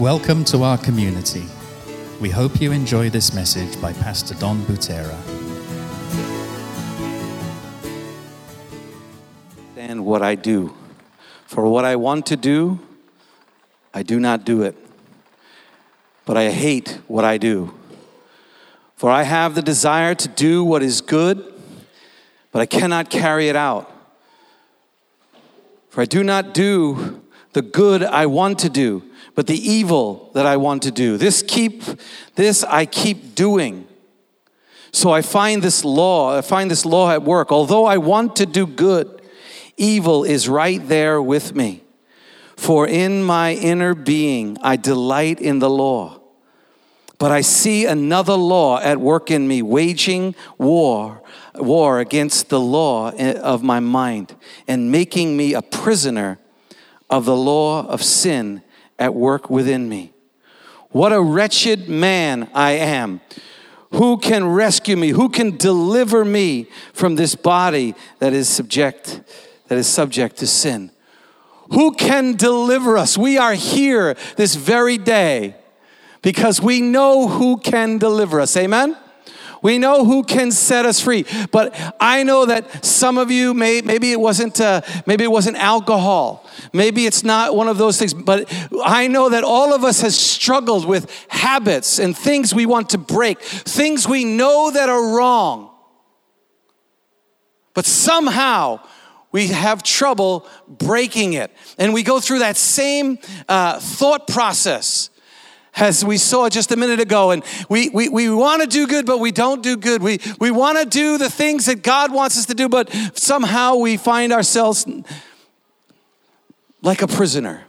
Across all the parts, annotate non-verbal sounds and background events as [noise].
Welcome to our community. We hope you enjoy this message by Pastor Don Butera. And what I do. For what I want to do, I do not do it. But I hate what I do. For I have the desire to do what is good, but I cannot carry it out. For I do not do the good I want to do, but the evil that I want to do. This keep this I keep doing. So I find this law, I find this law at work. Although I want to do good, evil is right there with me. For in my inner being I delight in the law. But I see another law at work in me, waging war, war against the law eh, of my mind and making me a prisoner of the law of sin at work within me. What a wretched man I am. Who can rescue me? Who can deliver me from this body that is subject that is subject to sin? Who can deliver us? We are here this very day because we know who can deliver us. Amen. We know who can set us free. But I know that some of you may maybe it wasn't uh, maybe it wasn't alcohol. Maybe it's not one of those things, but I know that all of us has struggled with habits and things we want to break, things we know that are wrong. But somehow we have trouble breaking it. And we go through that same uh, thought process as we saw just a minute ago. And we, we, we want to do good, but we don't do good. We, we want to do the things that God wants us to do, but somehow we find ourselves like a prisoner.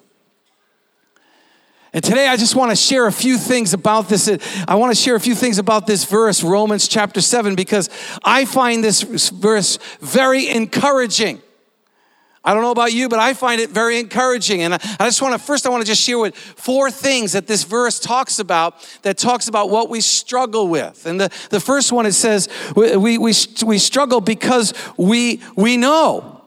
And today I just want to share a few things about this. I want to share a few things about this verse, Romans chapter 7, because I find this verse very encouraging. I don't know about you, but I find it very encouraging. And I, just want to, first, I want to just share with four things that this verse talks about that talks about what we struggle with. And the, the first one, it says, we, we, we, we struggle because we, we know.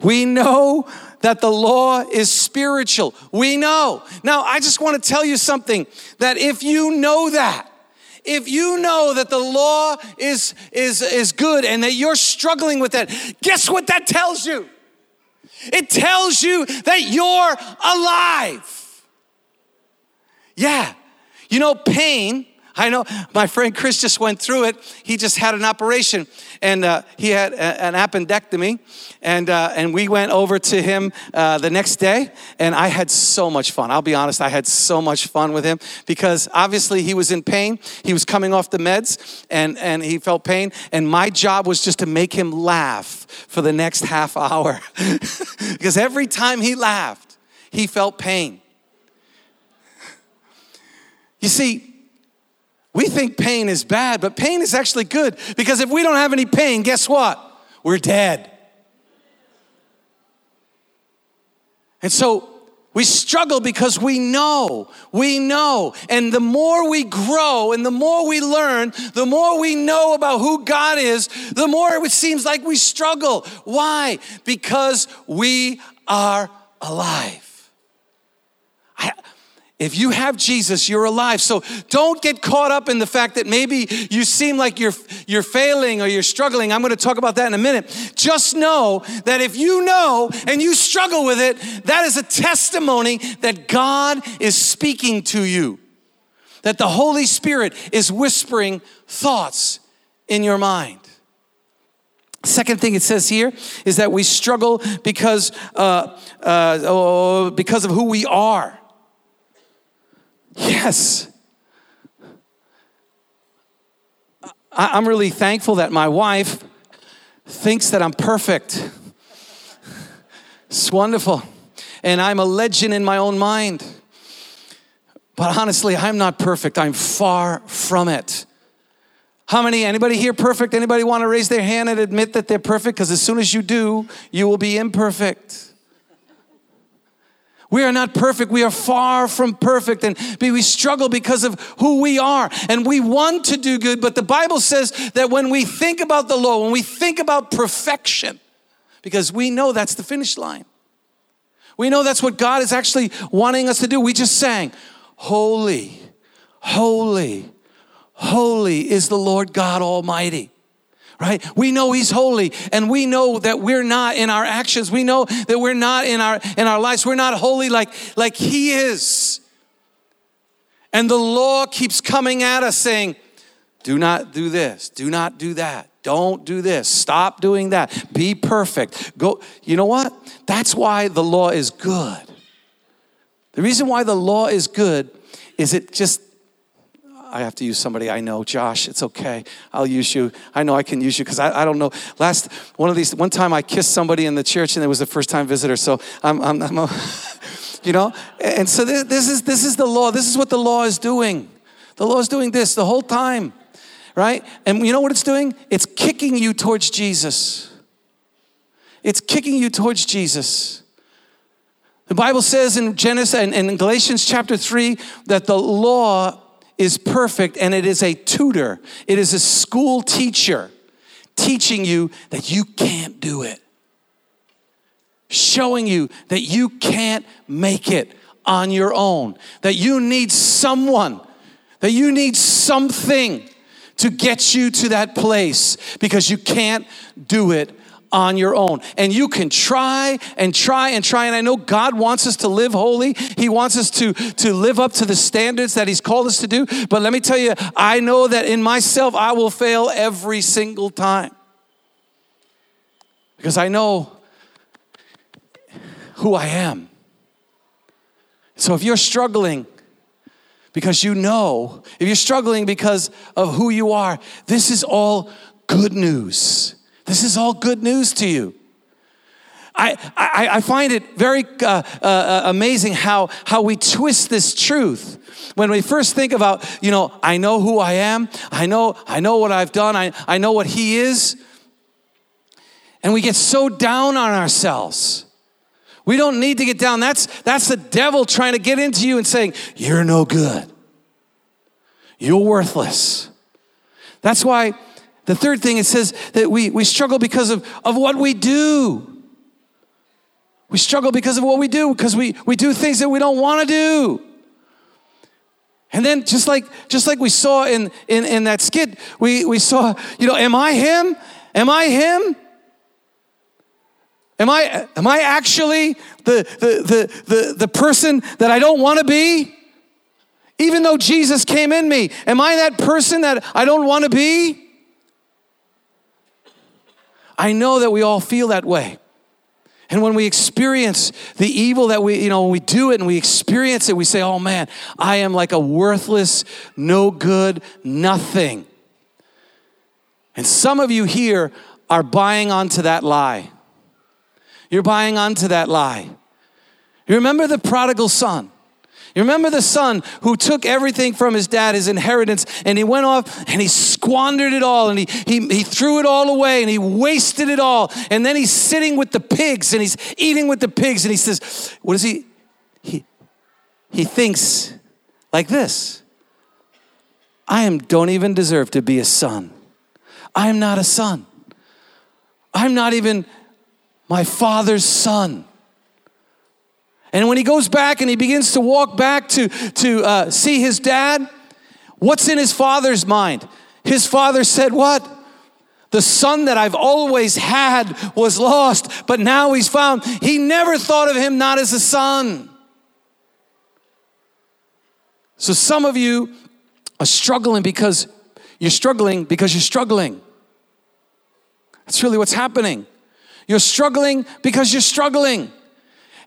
We know that the law is spiritual. We know. Now, I just want to tell you something that if you know that, if you know that the law is, is, is good and that you're struggling with that, guess what that tells you? It tells you that you're alive. Yeah. You know, pain, I know my friend Chris just went through it. He just had an operation and uh, he had a, an appendectomy. And, uh, and we went over to him uh, the next day and I had so much fun. I'll be honest, I had so much fun with him because obviously he was in pain. He was coming off the meds and, and he felt pain. And my job was just to make him laugh for the next half hour [laughs] because every time he laughed, he felt pain. You see, we think pain is bad, but pain is actually good because if we don't have any pain, guess what? We're dead. And so we struggle because we know, we know. And the more we grow and the more we learn, the more we know about who God is, the more it seems like we struggle. Why? Because we are alive. I, if you have Jesus, you're alive. So don't get caught up in the fact that maybe you seem like you're, you're failing or you're struggling. I'm going to talk about that in a minute. Just know that if you know and you struggle with it, that is a testimony that God is speaking to you, that the Holy Spirit is whispering thoughts in your mind. Second thing it says here is that we struggle because, uh, uh, oh, because of who we are. Yes. I'm really thankful that my wife thinks that I'm perfect. It's wonderful. And I'm a legend in my own mind. But honestly, I'm not perfect. I'm far from it. How many, anybody here perfect? Anybody want to raise their hand and admit that they're perfect? Because as soon as you do, you will be imperfect. We are not perfect. We are far from perfect. And we struggle because of who we are. And we want to do good. But the Bible says that when we think about the law, when we think about perfection, because we know that's the finish line, We know that's what God is actually wanting us to do. We just sang, Holy, holy, holy is the Lord God Almighty right? We know he's holy and we know that we're not in our actions. We know that we're not in our in our lives. We're not holy like like he is. And the law keeps coming at us saying do not do this. Do not do that. Don't do this. Stop doing that. Be perfect. Go. You know what? That's why the law is good. The reason why the law is good is it just I have to use somebody I know. Josh, it's okay. I'll use you. I know I can use you because I, I don't know. Last one of these, one time I kissed somebody in the church and it was a first time visitor. So I'm, I'm, I'm a, [laughs] you know, and so this, this is this is the law. This is what the law is doing. The law is doing this the whole time, right? And you know what it's doing? It's kicking you towards Jesus. It's kicking you towards Jesus. The Bible says in Genesis and in Galatians chapter 3 that the law is perfect and it is a tutor, it is a school teacher teaching you that you can't do it, showing you that you can't make it on your own, that you need someone, that you need something to get you to that place because you can't do it on your own. And you can try and try and try. And I know God wants us to live holy. He wants us to, to live up to the standards that He's called us to do. But let me tell you, I know that in myself, I will fail every single time. Because I know who I am. So if you're struggling, because you know, if you're struggling because of who you are, this is all good news. This is all good news to you. I, I, I find it very uh, uh, amazing how, how we twist this truth. When we first think about, you know, I know who I am, I know, I know what I've done, I, I know what He is, and we get so down on ourselves. We don't need to get down. That's, that's the devil trying to get into you and saying, You're no good. You're worthless. That's why the third thing, it says that we, we struggle because of, of what we do. We struggle because of what we do, because we, we do things that we don't want to do. And then just like just like we saw in, in, in that skit, we, we saw, you know, am I him? Am I him? Am I am I actually the the the the, the person that I don't want to be? Even though Jesus came in me, am I that person that I don't want to be? I know that we all feel that way. And when we experience the evil that we, you know, when we do it and we experience it, we say, oh man, I am like a worthless, no good, nothing. And some of you here are buying onto that lie. You're buying onto that lie. You remember the prodigal son? You remember the son who took everything from his dad, his inheritance, and he went off and he squandered it all and he, he, he threw it all away and he wasted it all. And then he's sitting with the pigs and he's eating with the pigs and he says, What is he? He, he thinks like this I am, don't even deserve to be a son. I am not a son. I'm not even my father's son. And when he goes back and he begins to walk back to, to uh, see his dad, what's in his father's mind? His father said, What? The son that I've always had was lost, but now he's found. He never thought of him not as a son. So some of you are struggling because you're struggling because you're struggling. That's really what's happening. You're struggling because you're struggling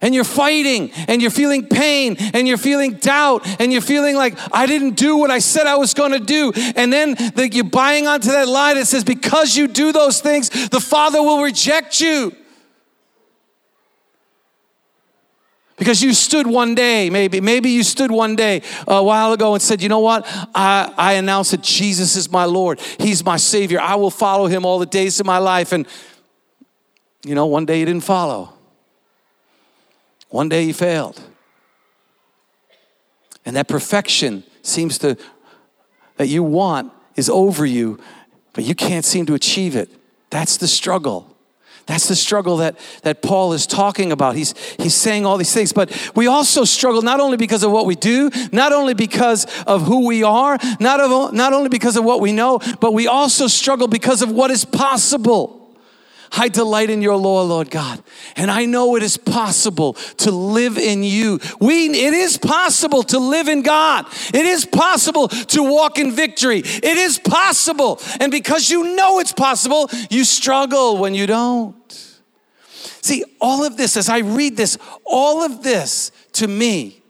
and you're fighting and you're feeling pain and you're feeling doubt and you're feeling like I didn't do what I said I was going to do. And then the, you're buying onto that lie that says because you do those things, the Father will reject you. Because you stood one day, maybe, maybe you stood one day a while ago and said, you know what? I, I announced that Jesus is my Lord. He's my Savior. I will follow him all the days of my life. And, you know, one day you didn't follow. One day he failed. And that perfection seems to, that you want is over you, but you can't seem to achieve it. That's the struggle. That's the struggle that, that Paul is talking about. He's, he's saying all these things, but we also struggle not only because of what we do, not only because of who we are, not, of, not only because of what we know, but we also struggle because of what is possible. I delight in your law, Lord God. And I know it is possible to live in you. We, it is possible to live in God. It is possible to walk in victory. It is possible. And because you know it's possible, you struggle when you don't. See, all of this, as I read this, all of this to me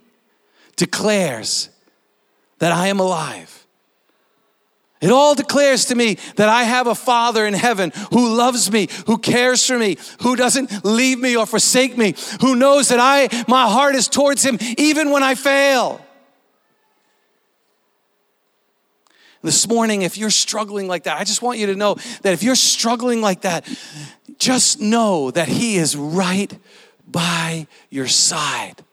declares that I am alive. It all declares to me that I have a Father in heaven who loves me, who cares for me, who doesn't leave me or forsake me, who knows that I my heart is towards him even when I fail. This morning, if you're struggling like that, I just want you to know that if you're struggling like that, just know that He is right by your side.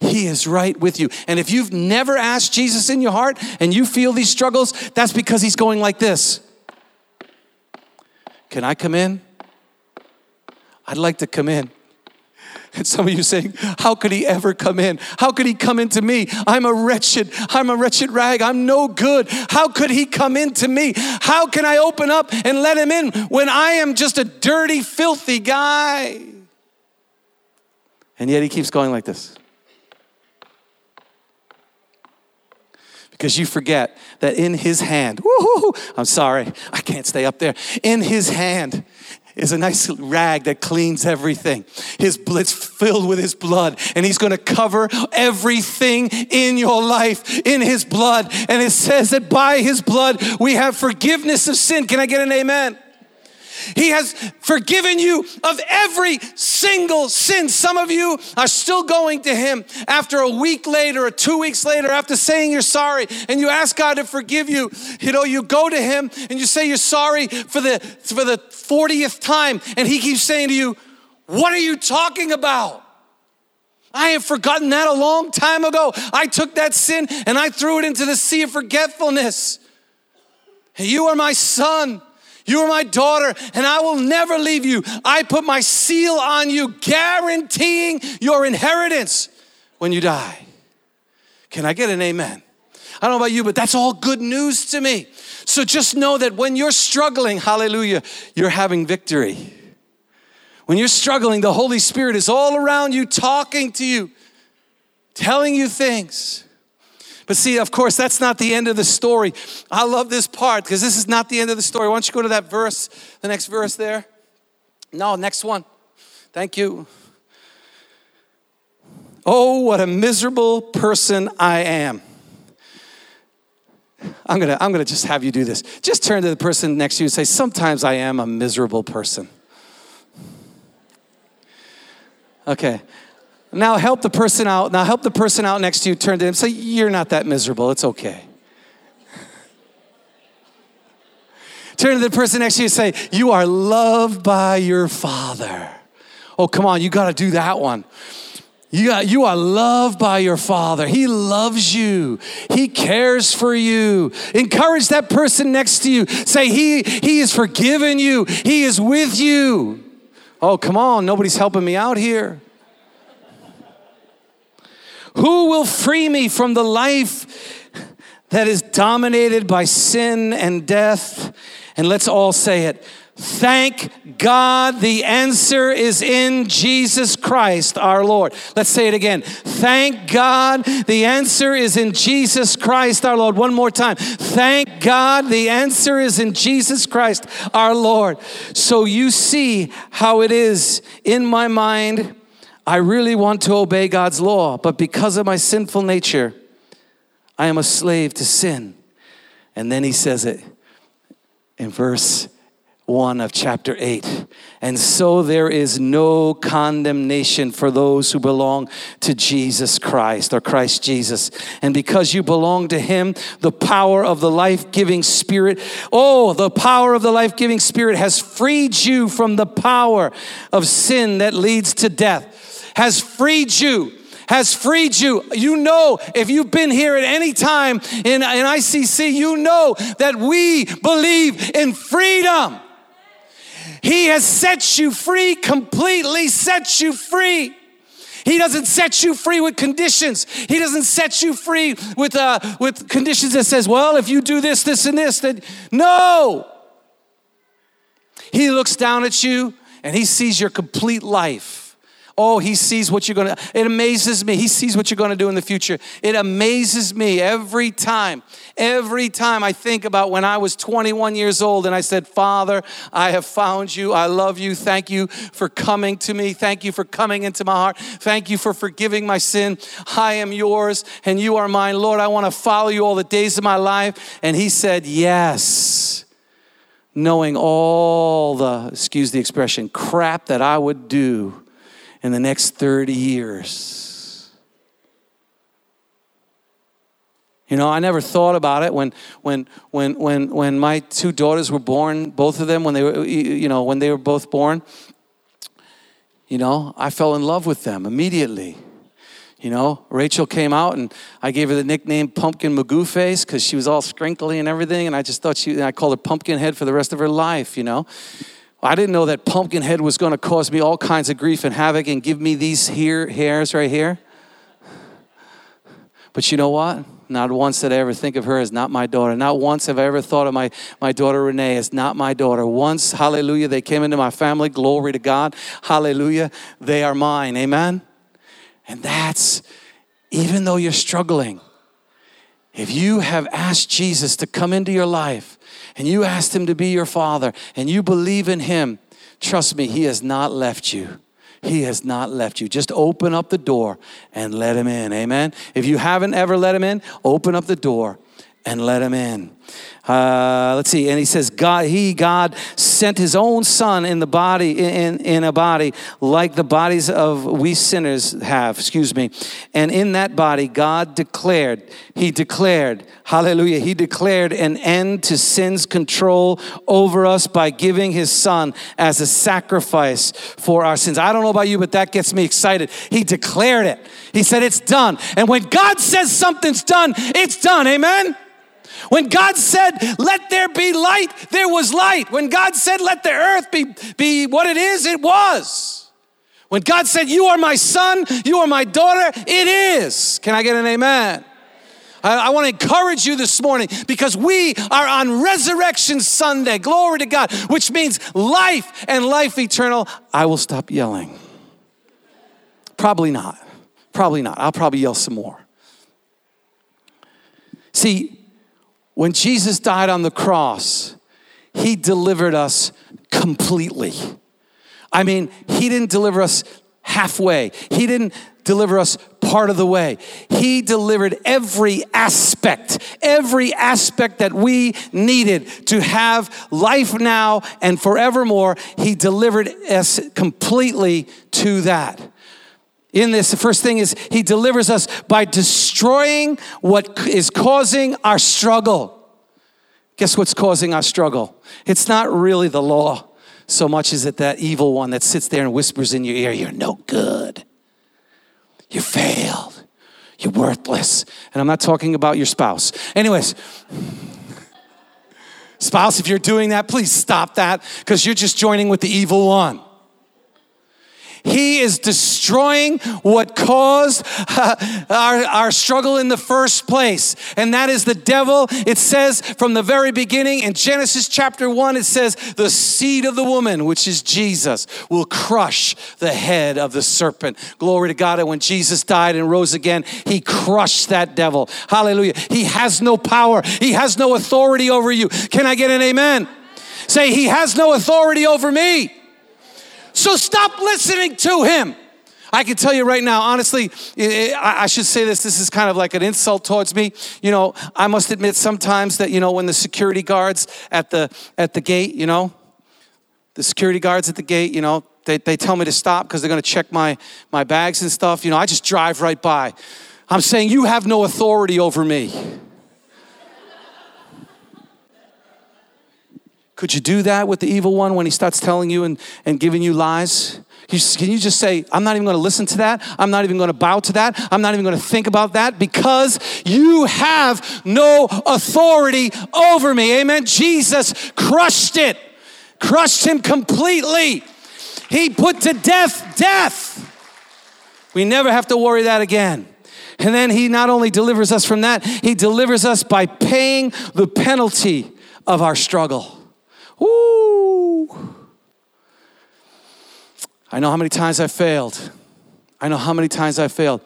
He is right with you. And if you've never asked Jesus in your heart and you feel these struggles, that's because He's going like this Can I come in? I'd like to come in. [laughs] And some of you saying, How could he ever come in? How could he come into me? I'm a wretched, I'm a wretched rag. I'm no good. How could he come into me? How can I open up and let him in when I am just a dirty, filthy guy? And yet he keeps going like this. Because you forget that in his hand, I'm sorry, I can't stay up there. In his hand is a nice rag that cleans everything. His blood's filled with his blood, and he's gonna cover everything in your life in his blood. And it says that by his blood we have forgiveness of sin. Can I get an amen? He has forgiven you of every single sin. Some of you are still going to Him after a week later or two weeks later after saying you're sorry and you ask God to forgive you. You know, you go to Him and you say you're sorry for the, for the 40th time, and He keeps saying to you, What are you talking about? I have forgotten that a long time ago. I took that sin and I threw it into the sea of forgetfulness. You are my son. You are my daughter, and I will never leave you. I put my seal on you, guaranteeing your inheritance when you die. Can I get an amen? I don't know about you, but that's all good news to me. So just know that when you're struggling, hallelujah, you're having victory. When you're struggling, the Holy Spirit is all around you, talking to you, telling you things. But see, of course, that's not the end of the story. I love this part because this is not the end of the story. Why don't you go to that verse, the next verse there? No, next one. Thank you. Oh, what a miserable person I am. I'm gonna, I'm gonna just have you do this. Just turn to the person next to you and say, Sometimes I am a miserable person. Okay. Now help the person out. Now help the person out next to you. Turn to them. Say, You're not that miserable. It's okay. Turn to the person next to you and say, You are loved by your Father. Oh, come on, you got to do that one. You, got, you are loved by your Father. He loves you. He cares for you. Encourage that person next to you. Say, He, he is forgiven you. He is with you. Oh, come on, nobody's helping me out here. Who will free me from the life that is dominated by sin and death? And let's all say it. Thank God the answer is in Jesus Christ our Lord. Let's say it again. Thank God the answer is in Jesus Christ our Lord. One more time. Thank God the answer is in Jesus Christ our Lord. So you see how it is in my mind I really want to obey God's law, but because of my sinful nature, I am a slave to sin. And then he says it in verse 1 of chapter 8. And so there is no condemnation for those who belong to Jesus Christ or Christ Jesus. And because you belong to Him, the power of the life giving Spirit, oh, the power of the life giving Spirit has freed you from the power of sin that leads to death has freed you has freed you. You know, if you've been here at any time in, in ICC, you know that we believe in freedom. He has set you free, completely set you free. He doesn't set you free with conditions. He doesn't set you free with, uh, with conditions that says, well, if you do this, this, and this, then no. He looks down at you and he sees your complete life. Oh, he sees what you're going to, it amazes me. He sees what you're going to do in the future. It amazes me every time, every time I think about when I was 21 years old and I said, Father, I have found you. I love you. Thank you for coming to me. Thank you for coming into my heart. Thank you for forgiving my sin. I am yours and you are mine. Lord, I want to follow you all the days of my life. And he said, Yes knowing all the, excuse the expression, crap that I would do in the next 30 years. You know, I never thought about it when, when, when, when, when my two daughters were born, both of them, when they were, you know, when they were both born, you know, I fell in love with them immediately. You know, Rachel came out and I gave her the nickname Pumpkin Magoo Face because she was all scrinkly and everything. And I just thought she, I called her Pumpkin Head for the rest of her life, you know. I didn't know that Pumpkinhead was going to cause me all kinds of grief and havoc and give me these here hairs right here. But you know what? Not once did I ever think of her as not my daughter. Not once have I ever thought of my, my daughter Renee as not my daughter. Once, hallelujah, they came into my family. Glory to God. Hallelujah. They are mine. Amen. And that's even though you're struggling, if you have asked Jesus to come into your life and you asked him to be your father and you believe in him, trust me, he has not left you. He has not left you. Just open up the door and let him in. Amen. If you haven't ever let him in, open up the door and let him in. Uh, let's see, and he says, God, he, God, sent his own son in the body, in, in a body like the bodies of we sinners have, excuse me. And in that body, God declared, he declared, hallelujah, he declared an end to sin's control over us by giving his son as a sacrifice for our sins. I don't know about you, but that gets me excited. He declared it. He said, it's done. And when God says something's done, it's done. Amen? When God said, Let there be light, there was light. When God said, Let the earth be, be what it is, it was. When God said, You are my son, you are my daughter, it is. Can I get an amen? I, I want to encourage you this morning because we are on Resurrection Sunday. Glory to God, which means life and life eternal. I will stop yelling. Probably not. Probably not. I'll probably yell some more. See, when Jesus died on the cross, he delivered us completely. I mean, he didn't deliver us halfway, he didn't deliver us part of the way. He delivered every aspect, every aspect that we needed to have life now and forevermore. He delivered us completely to that in this, the first thing is he delivers us by destroying what is causing our struggle. Guess what's causing our struggle? It's not really the law so much as it that evil one that sits there and whispers in your ear, You're no good. You failed. You're worthless. And I'm not talking about your spouse. Anyways, [laughs] spouse, if you're doing that, please stop that because you're just joining with the evil one. He is destroying what caused [laughs] our, our struggle in the first place. And that is the devil. It says from the very beginning in Genesis chapter 1, it says, the seed of the woman, which is Jesus, will crush the head of the serpent. Glory to God. And when Jesus died and rose again, he crushed that devil. Hallelujah. He has no power, he has no authority over you. Can I get an amen? Say, He has no authority over me. So stop listening to him. I can tell you right now, honestly, I should say this. This is kind of like an insult towards me. You know, I must admit sometimes that you know when the security guards at the at the gate, you know, the security guards at the gate, you know, they, they tell me to stop because they're going to check my my bags and stuff. You know, I just drive right by. I'm saying you have no authority over me. Could you do that with the evil one when he starts telling you and, and giving you lies? Can you just say, I'm not even going to listen to that. I'm not even going to bow to that. I'm not even going to think about that because you have no authority over me. Amen. Jesus crushed it. crushed him completely. He put to death death. We never have to worry that again. And then he not only delivers us from that, he delivers us by paying the penalty of our struggle. Woo! I know how many times I failed. I know how many times I failed.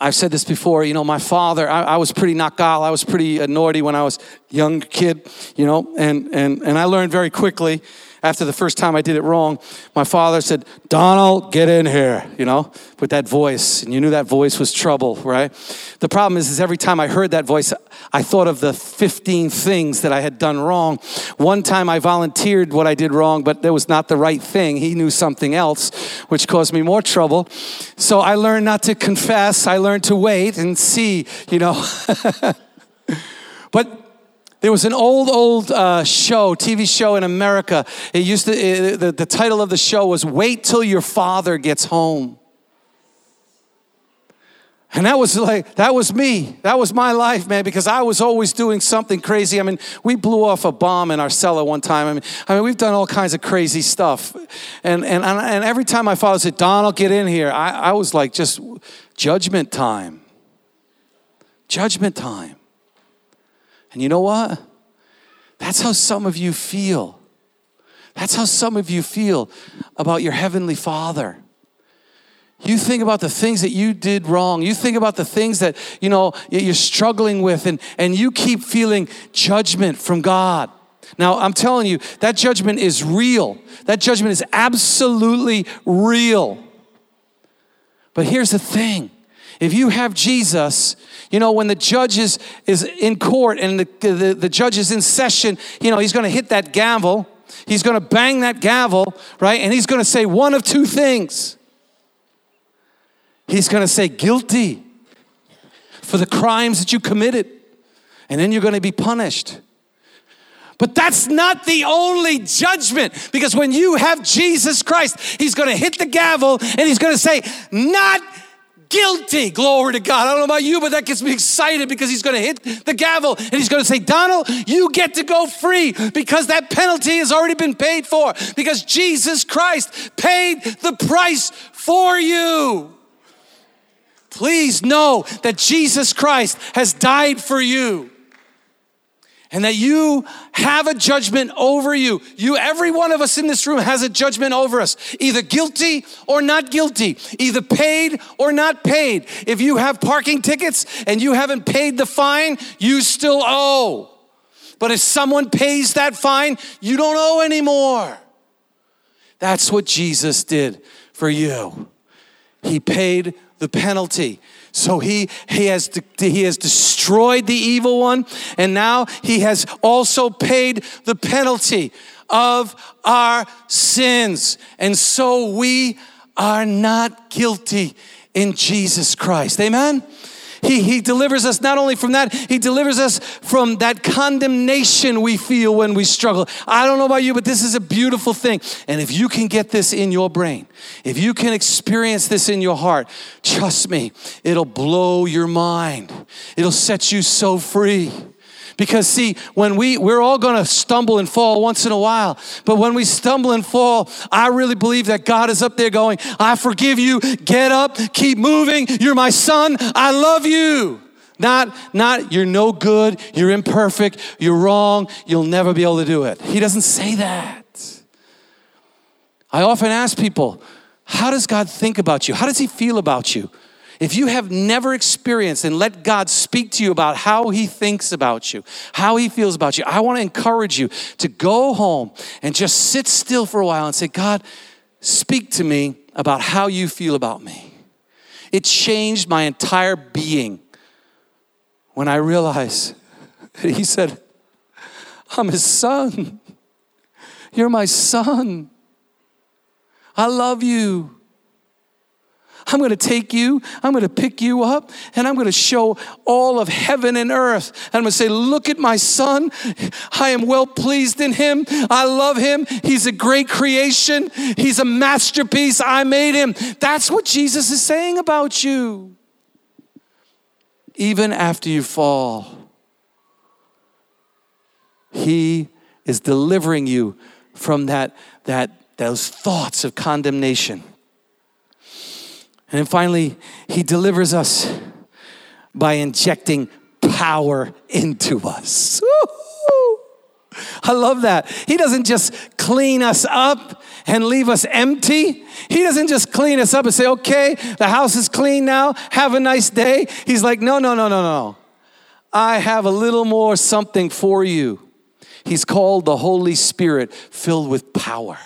I've said this before, you know, my father, I, I was pretty nakal, I was pretty uh, naughty when I was young kid, you know, and, and, and I learned very quickly after the first time I did it wrong, my father said, Donald, get in here, you know, with that voice. And you knew that voice was trouble, right? The problem is, is every time I heard that voice, I thought of the 15 things that I had done wrong. One time I volunteered what I did wrong, but that was not the right thing. He knew something else, which caused me more trouble. So I learned not to confess. I learned to wait and see, you know. [laughs] but there was an old, old uh, show, TV show in America. It used to, it, the, the title of the show was Wait Till Your Father Gets Home. And that was like, that was me. That was my life, man, because I was always doing something crazy. I mean, we blew off a bomb in our cellar one time. I mean, I mean we've done all kinds of crazy stuff. And, and, and every time my father said, Donald, get in here, I, I was like, just judgment time. Judgment time. And you know what? That's how some of you feel. That's how some of you feel about your Heavenly Father. You think about the things that you did wrong. You think about the things that, you know, you're struggling with and, and you keep feeling judgment from God. Now, I'm telling you, that judgment is real. That judgment is absolutely real. But here's the thing if you have Jesus, you know, when the judge is, is in court and the, the, the judge is in session, you know, he's going to hit that gavel. He's going to bang that gavel, right? And he's going to say one of two things. He's going to say, guilty for the crimes that you committed. And then you're going to be punished. But that's not the only judgment because when you have Jesus Christ, He's going to hit the gavel and He's going to say, Not guilty. Glory to God. I don't know about you, but that gets me excited because he's going to hit the gavel and he's going to say, Donald, you get to go free because that penalty has already been paid for because Jesus Christ paid the price for you. Please know that Jesus Christ has died for you and that you have a judgment over you. You, every one of us in this room has a judgment over us, either guilty or not guilty, either paid or not paid. If you have parking tickets and you haven't paid the fine, you still owe. But if someone pays that fine, you don't owe anymore. That's what Jesus did for you. He paid the penalty. So he, he, has, he has destroyed the evil one, and now he has also paid the penalty of our sins. And so we are not guilty in Jesus Christ. Amen? He, he delivers us not only from that, He delivers us from that condemnation we feel when we struggle. I don't know about you, but this is a beautiful thing. And if you can get this in your brain, if you can experience this in your heart, trust me, it'll blow your mind. It'll set you so free. Because see, when we we're all going to stumble and fall once in a while, but when we stumble and fall, I really believe that God is up there going, "I forgive you. Get up, keep moving. You're my son. I love you." Not not you're no good, you're imperfect, you're wrong, you'll never be able to do it. He doesn't say that. I often ask people, how does God think about you? How does he feel about you? If you have never experienced and let God speak to you about how He thinks about you, how He feels about you, I want to encourage you to go home and just sit still for a while and say, God, speak to me about how you feel about me. It changed my entire being when I realized that [laughs] He said, I'm His son. You're my son. I love you. I'm going to take you, I'm going to pick you up, and I'm going to show all of heaven and earth. And I'm going to say, Look at my son. I am well pleased in him. I love him. He's a great creation, he's a masterpiece. I made him. That's what Jesus is saying about you. Even after you fall, he is delivering you from that, that, those thoughts of condemnation. And then finally, He delivers us by injecting power into us. Woo-hoo. I love that. He doesn't just clean us up and leave us empty. He doesn't just clean us up and say, okay, the house is clean now, have a nice day. He's like, no, no, no, no, no. I have a little more something for you. He's called the Holy Spirit, filled with power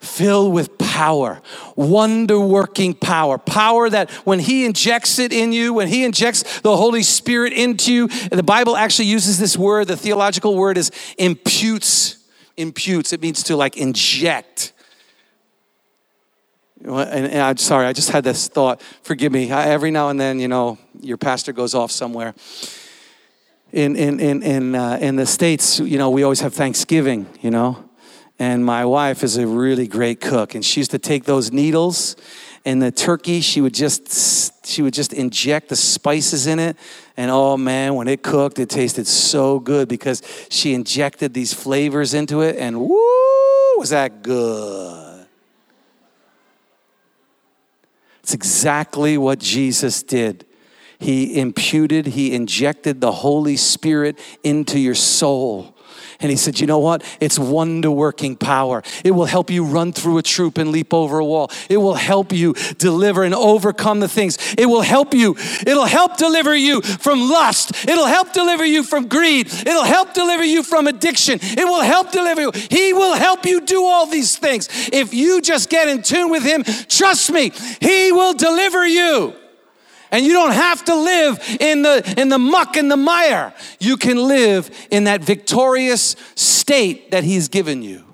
filled with power, wonder working power. Power that when He injects it in you, when He injects the Holy Spirit into you, the Bible actually uses this word, the theological word is imputes. Imputes, it means to like inject. And, and I'm sorry, I just had this thought. Forgive me. I, every now and then, you know, your pastor goes off somewhere. In, in, in, in, uh, in the States, you know, we always have Thanksgiving, you know and my wife is a really great cook and she used to take those needles and the turkey she would just she would just inject the spices in it. And oh man when it cooked it tasted so good because she injected these flavors into it and woo was that good. It's exactly what jesus did. He imputed he injected the holy spirit into your soul and he said, You know what? It's wonder working power. It will help you run through a troop and leap over a wall. It will help you deliver and overcome the things. It will help you. It'll help deliver you from lust. It'll help deliver you from greed. It'll help deliver you from addiction. It will help deliver you. He will help you do all these things. If you just get in tune with Him, trust me, He will deliver you. And you don't have to live in the, in the muck and the mire. You can live in that victorious state that He's given you.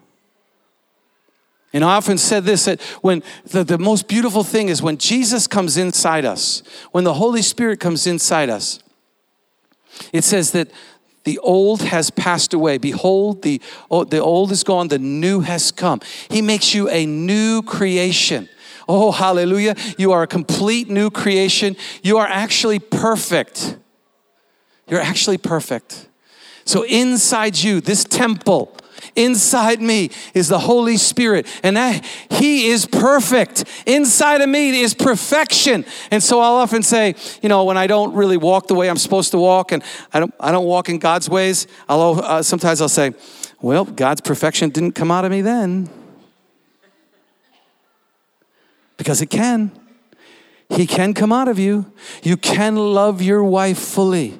And I often said this that when the, the most beautiful thing is when Jesus comes inside us, when the Holy Spirit comes inside us, it says that the old has passed away. Behold, the, the old is gone, the new has come. He makes you a new creation. Oh, hallelujah. You are a complete new creation. You are actually perfect. You're actually perfect. So, inside you, this temple, inside me is the Holy Spirit, and that He is perfect. Inside of me is perfection. And so I'll often say, you know, when I don't really walk the way I'm supposed to walk, and I don't, I don't walk in God's ways, I'll, uh, sometimes I'll say, well, God's perfection didn't come out of me then because it can. He can come out of you. You can love your wife fully.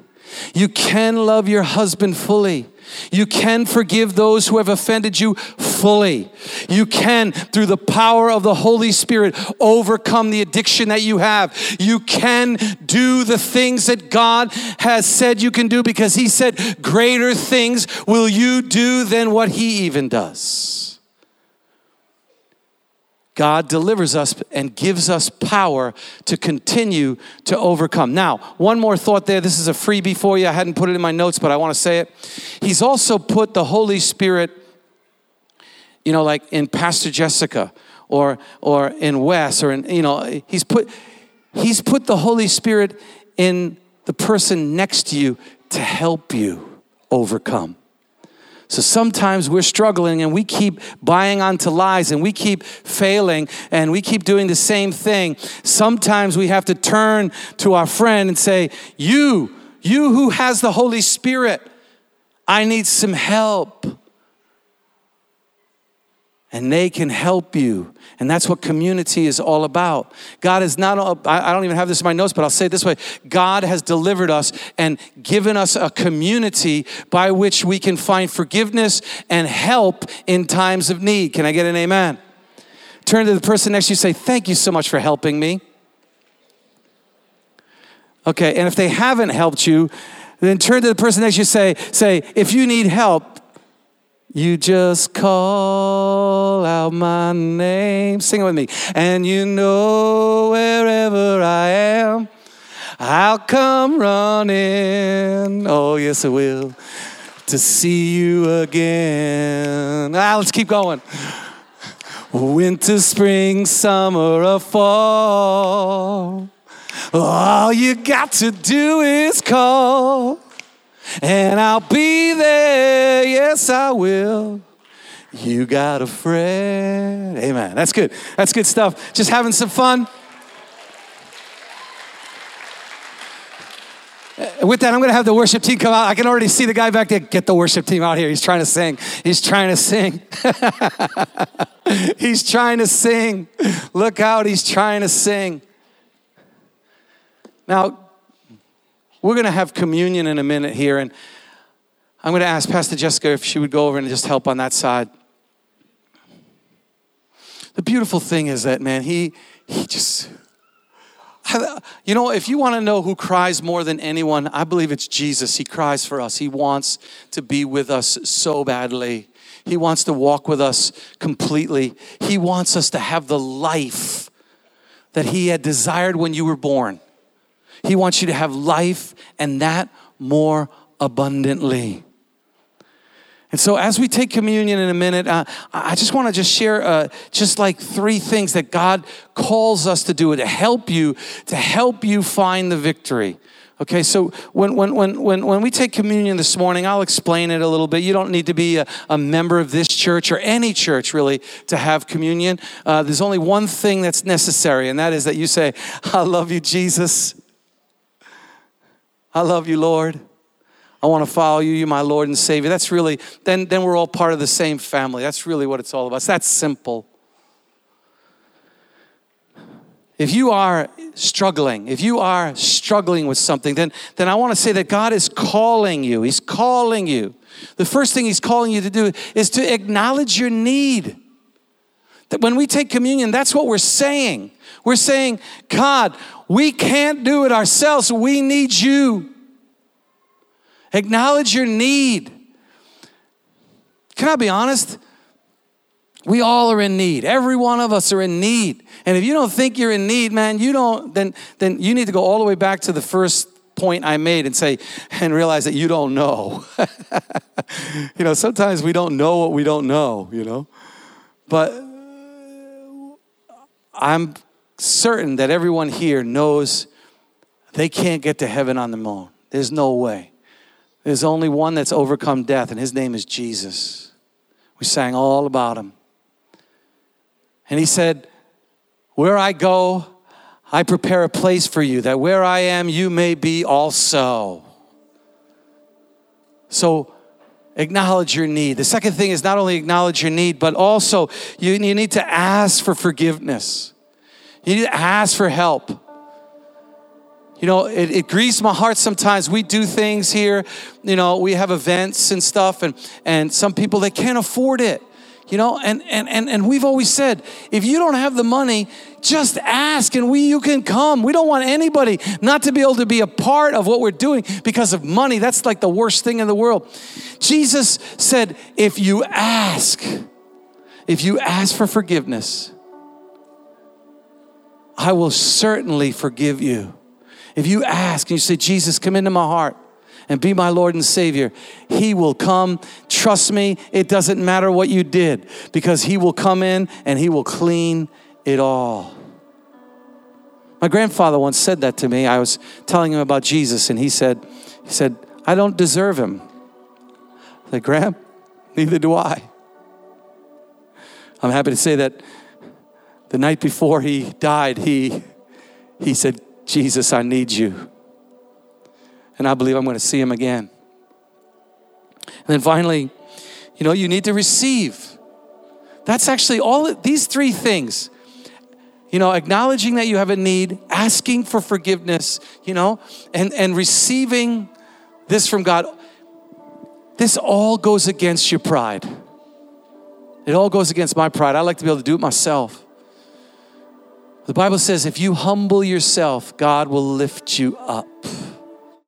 You can love your husband fully. You can forgive those who have offended you fully. You can, through the power of the Holy Spirit, overcome the addiction that you have. You can do the things that God has said you can do because He said, Greater things will you do than what He even does. God delivers us and gives us power to continue to overcome. Now, one more thought there. This is a freebie for you. I hadn't put it in my notes, but I want to say it. He's also put the Holy Spirit, you know, like in Pastor Jessica or or in Wes or in, you know, he's put he's put the Holy Spirit in the person next to you to help you overcome. So sometimes we're struggling and we keep buying onto lies and we keep failing and we keep doing the same thing. Sometimes we have to turn to our friend and say, You, you who has the Holy Spirit, I need some help and they can help you. And that's what community is all about. God is not, I don't even have this in my notes, but I'll say it this way God has delivered us and given us a community by which we can find forgiveness and help in times of need. Can I get an amen? Turn to the person next to you say, Thank you so much for helping me. Okay, and if they haven't helped you, then turn to the person next to you say, say, if you need help, you just call out my name. Sing it with me. And you know wherever I am, I'll come running. Oh, yes, I will. To see you again. Ah, let's keep going. Winter, spring, summer, or fall. All you got to do is call and I'll be there. Yes, I will. You got a friend. Amen. That's good. That's good stuff. Just having some fun. With that, I'm going to have the worship team come out. I can already see the guy back there. Get the worship team out here. He's trying to sing. He's trying to sing. [laughs] he's trying to sing. Look out. He's trying to sing. Now, we're going to have communion in a minute here, and I'm going to ask Pastor Jessica if she would go over and just help on that side. The beautiful thing is that, man, he, he just, you know, if you want to know who cries more than anyone, I believe it's Jesus. He cries for us. He wants to be with us so badly. He wants to walk with us completely. He wants us to have the life that He had desired when you were born. He wants you to have life and that more abundantly. And so, as we take communion in a minute, uh, I just want to just share uh, just like three things that God calls us to do to help you, to help you find the victory. Okay, so when, when, when, when, when we take communion this morning, I'll explain it a little bit. You don't need to be a, a member of this church or any church really to have communion. Uh, there's only one thing that's necessary, and that is that you say, I love you, Jesus. I love you, Lord. I want to follow you, you my Lord and Savior. That's really, then, then we're all part of the same family. That's really what it's all about. That's simple. If you are struggling, if you are struggling with something, then, then I want to say that God is calling you. He's calling you. The first thing He's calling you to do is to acknowledge your need. That when we take communion, that's what we're saying. We're saying, God, we can't do it ourselves. We need you. Acknowledge your need. Can I be honest? We all are in need. Every one of us are in need. And if you don't think you're in need, man, you don't, then, then you need to go all the way back to the first point I made and say, and realize that you don't know. [laughs] you know, sometimes we don't know what we don't know, you know. But I'm certain that everyone here knows they can't get to heaven on their own. There's no way. There's only one that's overcome death, and his name is Jesus. We sang all about him. And he said, Where I go, I prepare a place for you, that where I am, you may be also. So, acknowledge your need. The second thing is not only acknowledge your need, but also you, you need to ask for forgiveness. You need to ask for help. You know, it, it grieves my heart sometimes. We do things here, you know, we have events and stuff, and, and some people, they can't afford it. You know, and, and, and, and we've always said, if you don't have the money, just ask and we you can come. We don't want anybody not to be able to be a part of what we're doing because of money. That's like the worst thing in the world. Jesus said, if you ask, if you ask for forgiveness, I will certainly forgive you. If you ask and you say, Jesus, come into my heart and be my Lord and Savior, He will come. Trust me, it doesn't matter what you did because He will come in and He will clean it all. My grandfather once said that to me. I was telling him about Jesus, and he said, he said, I don't deserve him. I said, Graham, neither do I. I'm happy to say that the night before he died, he, he said, Jesus, I need you. And I believe I'm going to see him again. And then finally, you know, you need to receive. That's actually all these three things. You know, acknowledging that you have a need, asking for forgiveness, you know, and, and receiving this from God. This all goes against your pride. It all goes against my pride. I like to be able to do it myself. The Bible says if you humble yourself, God will lift you up.